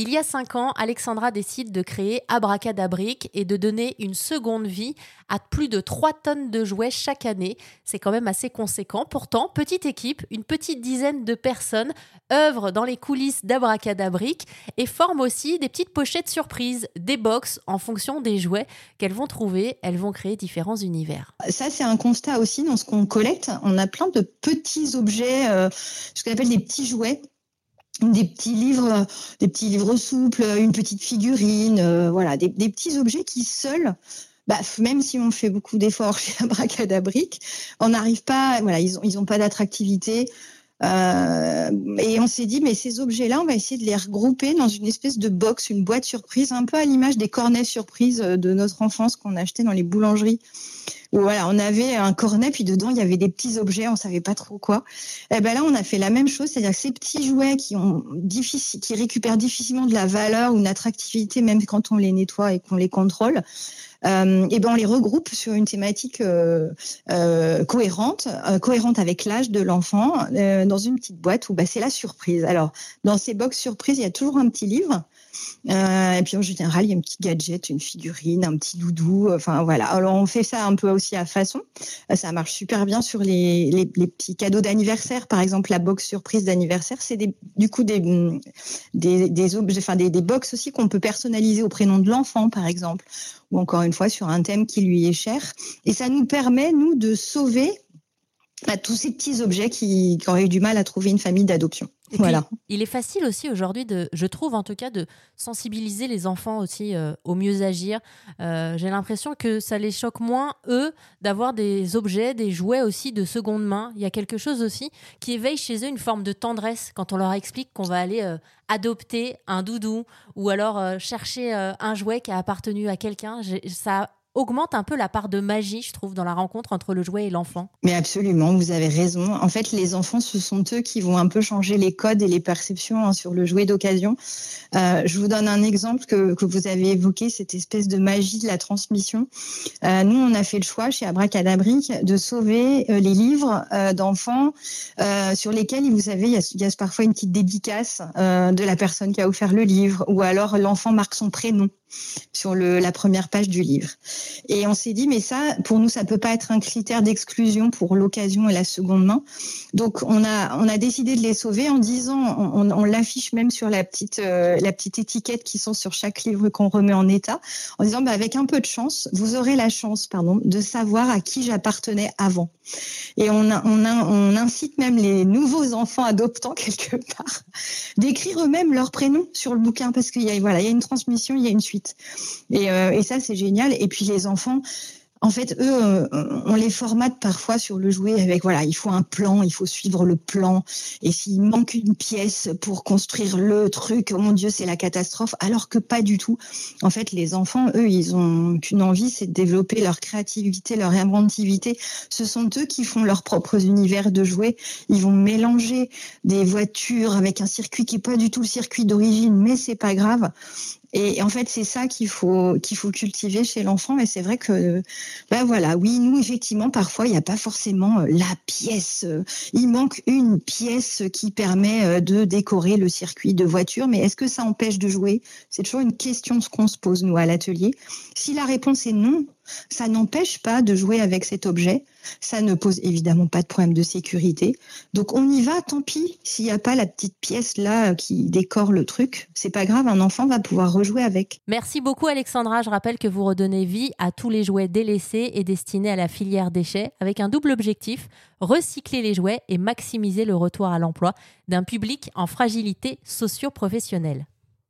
Il y a cinq ans, Alexandra décide de créer Abracadabrique et de donner une seconde vie à plus de 3 tonnes de jouets chaque année. C'est quand même assez conséquent. Pourtant, petite équipe, une petite dizaine de personnes œuvrent dans les coulisses d'Abracadabrique et forment aussi des petites pochettes surprises, des box en fonction des jouets qu'elles vont trouver. Elles vont créer différents univers. Ça, c'est un constat aussi dans ce qu'on collecte. On a plein de petits objets, euh, ce qu'on appelle des petits jouets des petits livres, des petits livres souples, une petite figurine, euh, voilà, des, petits objets qui seuls, bah, même si on fait beaucoup d'efforts chez Abracadabrique, on n'arrive pas, voilà, ils ont, ils ont pas d'attractivité. Euh, et on s'est dit, mais ces objets-là, on va essayer de les regrouper dans une espèce de box, une boîte surprise, un peu à l'image des cornets surprises de notre enfance qu'on achetait dans les boulangeries voilà, on avait un cornet, puis dedans, il y avait des petits objets, on savait pas trop quoi. Et eh ben là, on a fait la même chose, c'est-à-dire ces petits jouets qui ont difficile, qui récupèrent difficilement de la valeur ou une attractivité, même quand on les nettoie et qu'on les contrôle. Euh, et ben on les regroupe sur une thématique euh, euh, cohérente, cohérente avec l'âge de l'enfant, dans une petite boîte où bah, c'est la surprise. Alors dans ces box surprises, il y a toujours un petit livre et puis en général, il y a un petit gadget, une figurine, un petit doudou. Enfin voilà. Alors on fait ça un peu aussi à façon. Euh, ça marche super bien sur les, les, petits cadeaux d'anniversaire. Par exemple, la box surprise d'anniversaire, c'est du coup des, des, des objets, enfin des, des box aussi qu'on peut personnaliser au prénom de l'enfant, par exemple, ou encore une fois sur un thème qui lui est cher. Et ça nous permet nous de sauver à tous ces petits objets qui, qui, auraient eu du mal à trouver une famille d'adoption. Voilà. il est facile aussi aujourd'hui de, je trouve en tout cas, de sensibiliser les enfants aussi euh, au mieux agir. Euh, j'ai l'impression que ça les choque moins eux d'avoir des objets, des jouets aussi de seconde main. Il y a quelque chose aussi qui éveille chez eux une forme de tendresse quand on leur explique qu'on va aller euh, adopter un doudou ou alors chercher un jouet qui a appartenu à quelqu'un. Ça augmente un peu la part de magie, je trouve, dans la rencontre entre le jouet et l'enfant. Mais absolument, vous avez raison. En fait, les enfants, ce sont eux qui vont un peu changer les codes et les perceptions hein, sur le jouet d'occasion. Euh, je vous donne un exemple que, que, vous avez évoqué, cette espèce de magie de la transmission. Euh, nous, on a fait le choix chez Abracadabrique de sauver euh, les livres d'enfants sur lesquels, vous savez, il y, y a parfois une petite dédicace de la personne qui a offert le livre, ou alors l'enfant marque son prénom sur la première page du livre. Et on s'est dit, mais ça, pour nous, ça peut pas être un critère d'exclusion pour l'occasion et la seconde main. Donc, on a, on a décidé de les sauver en disant, on, on l'affiche même sur la petite, euh, la petite étiquette qui sont sur chaque livre qu'on remet en état, en disant, bah, avec un peu de chance, vous aurez la chance, pardon, de savoir à qui j'appartenais avant. Et on, on incite même les nouveaux enfants adoptants quelque part d'écrire eux-mêmes leur prénom sur le bouquin parce qu'il y a, voilà, il y a une transmission, il y a une suite. Et, euh, et ça, c'est génial. Et puis les enfants, en fait, eux, euh, on les formate parfois sur le jouet avec, voilà, il faut un plan, il faut suivre le plan. Et s'il manque une pièce pour construire le truc, oh mon Dieu, c'est la catastrophe. Alors que pas du tout. En fait, les enfants, eux, ils ont qu'une envie, c'est de développer leur créativité, leur inventivité. Ce sont eux qui font leurs propres univers de jouets. Ils vont mélanger des voitures avec un circuit qui est pas du tout le circuit d'origine, mais c'est pas grave. Et en fait, c'est ça qu'il faut qu'il faut cultiver chez l'enfant. Et c'est vrai que, ben voilà, oui, nous effectivement, parfois, il n'y a pas forcément euh, la pièce. Euh, il manque une pièce qui permet euh, de décorer le circuit de voiture. Mais est-ce que ça empêche de jouer? C'est toujours une question qu'on se pose nous à l'atelier. Si la réponse est non, ça n'empêche pas de jouer avec cet objet. Ça ne pose évidemment pas de problème de sécurité. Donc on y va, tant pis. S'il n'y a pas la petite pièce là qui décore le truc, c'est pas grave, un enfant va pouvoir rejouer avec. Merci beaucoup Alexandra. Je rappelle que vous redonnez vie à tous les jouets délaissés et destinés à la filière déchets avec un double objectif, recycler les jouets et maximiser le retour à l'emploi d'un public en fragilité socio-professionnelle.